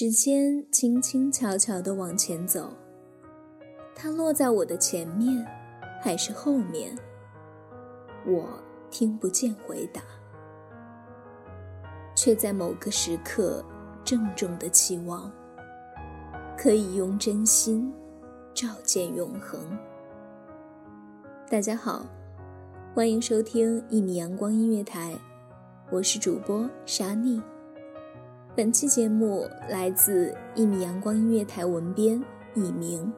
时间轻轻巧巧地往前走，它落在我的前面，还是后面？我听不见回答，却在某个时刻郑重的期望，可以用真心照见永恒。大家好，欢迎收听一米阳光音乐台，我是主播沙妮。本期节目来自一米阳光音乐台文编以明。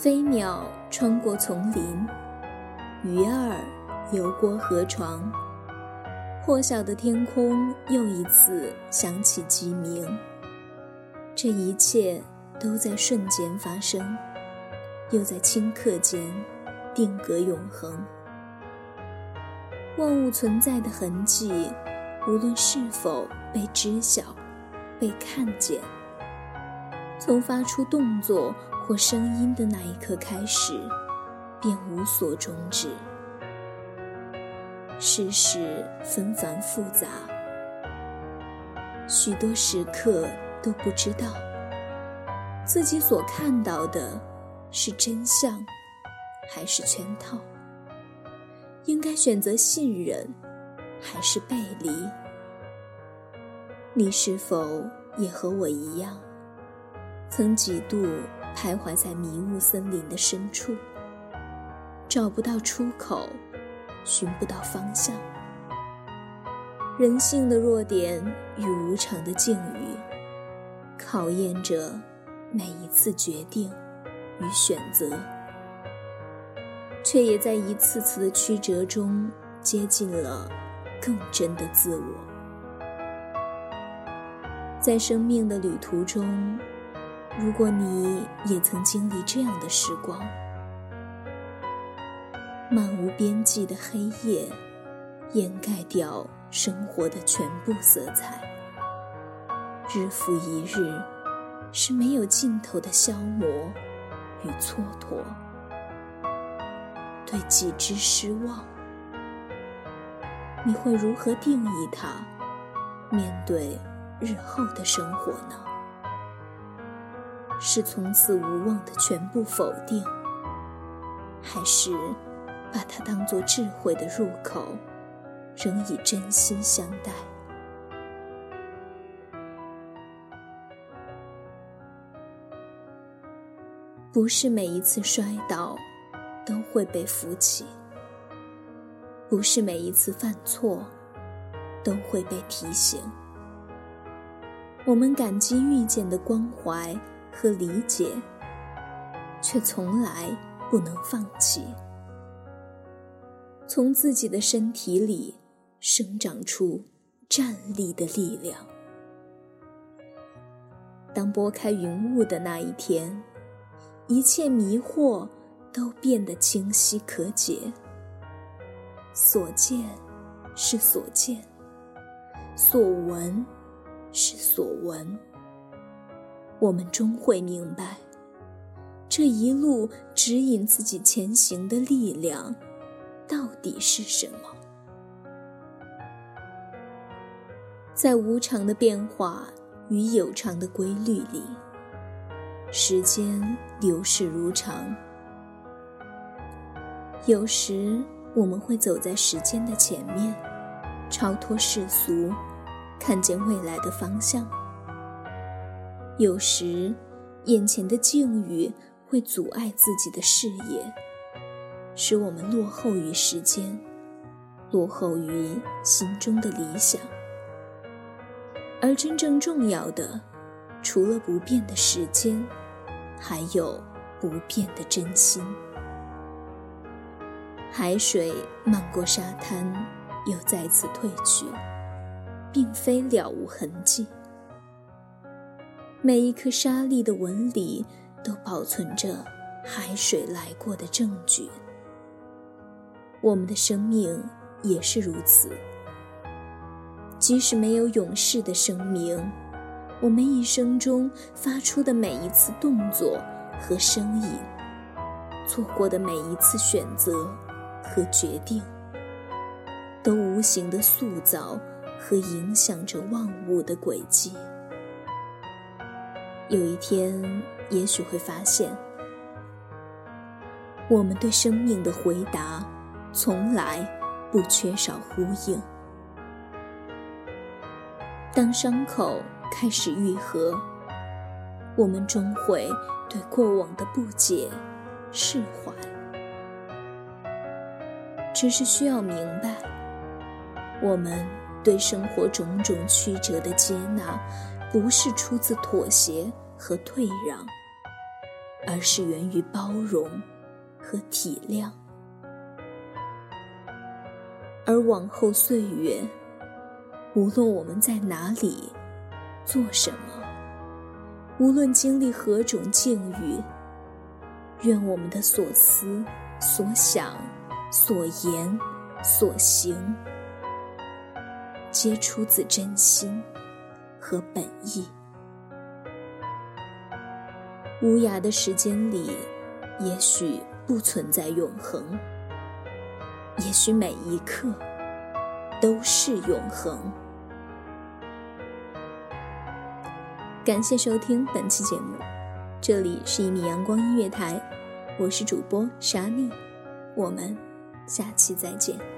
飞鸟穿过丛林，鱼儿游过河床，破晓的天空又一次响起鸡鸣。这一切都在瞬间发生，又在顷刻间定格永恒。万物存在的痕迹，无论是否被知晓、被看见，从发出动作。或声音的那一刻开始，便无所终止。世事纷繁复杂，许多时刻都不知道自己所看到的是真相还是圈套，应该选择信任还是背离。你是否也和我一样，曾几度？徘徊在迷雾森林的深处，找不到出口，寻不到方向。人性的弱点与无常的境遇，考验着每一次决定与选择，却也在一次次的曲折中接近了更真的自我。在生命的旅途中。如果你也曾经历这样的时光，漫无边际的黑夜掩盖掉生活的全部色彩，日复一日是没有尽头的消磨与蹉跎，对己之失望，你会如何定义它？面对日后的生活呢？是从此无望的全部否定，还是把它当作智慧的入口，仍以真心相待？不是每一次摔倒都会被扶起，不是每一次犯错都会被提醒。我们感激遇见的关怀。和理解，却从来不能放弃。从自己的身体里生长出站立的力量。当拨开云雾的那一天，一切迷惑都变得清晰可解。所见是所见，所闻是所闻。我们终会明白，这一路指引自己前行的力量到底是什么。在无常的变化与有常的规律里，时间流逝如常。有时。我们会走在时间的前面，超脱世俗，看见未来的方向。有时，眼前的境遇会阻碍自己的视野，使我们落后于时间，落后于心中的理想。而真正重要的，除了不变的时间，还有不变的真心。海水漫过沙滩，又再次退去，并非了无痕迹。每一颗沙粒的纹理都保存着海水来过的证据。我们的生命也是如此。即使没有永世的生命，我们一生中发出的每一次动作和声音，做过的每一次选择。和决定，都无形的塑造和影响着万物的轨迹。有一天，也许会发现，我们对生命的回答，从来不缺少呼应。当伤口开始愈合，我们终会对过往的不解释怀。只是需要明白，我们对生活种种曲折的接纳，不是出自妥协和退让，而是源于包容和体谅。而往后岁月，无论我们在哪里，做什么，无论经历何种境遇，愿我们的所思所想。所言所行，皆出自真心和本意。无涯的时间里，也许不存在永恒，也许每一刻都是永恒。感谢收听本期节目，这里是一米阳光音乐台，我是主播沙莉，我们。下期再见。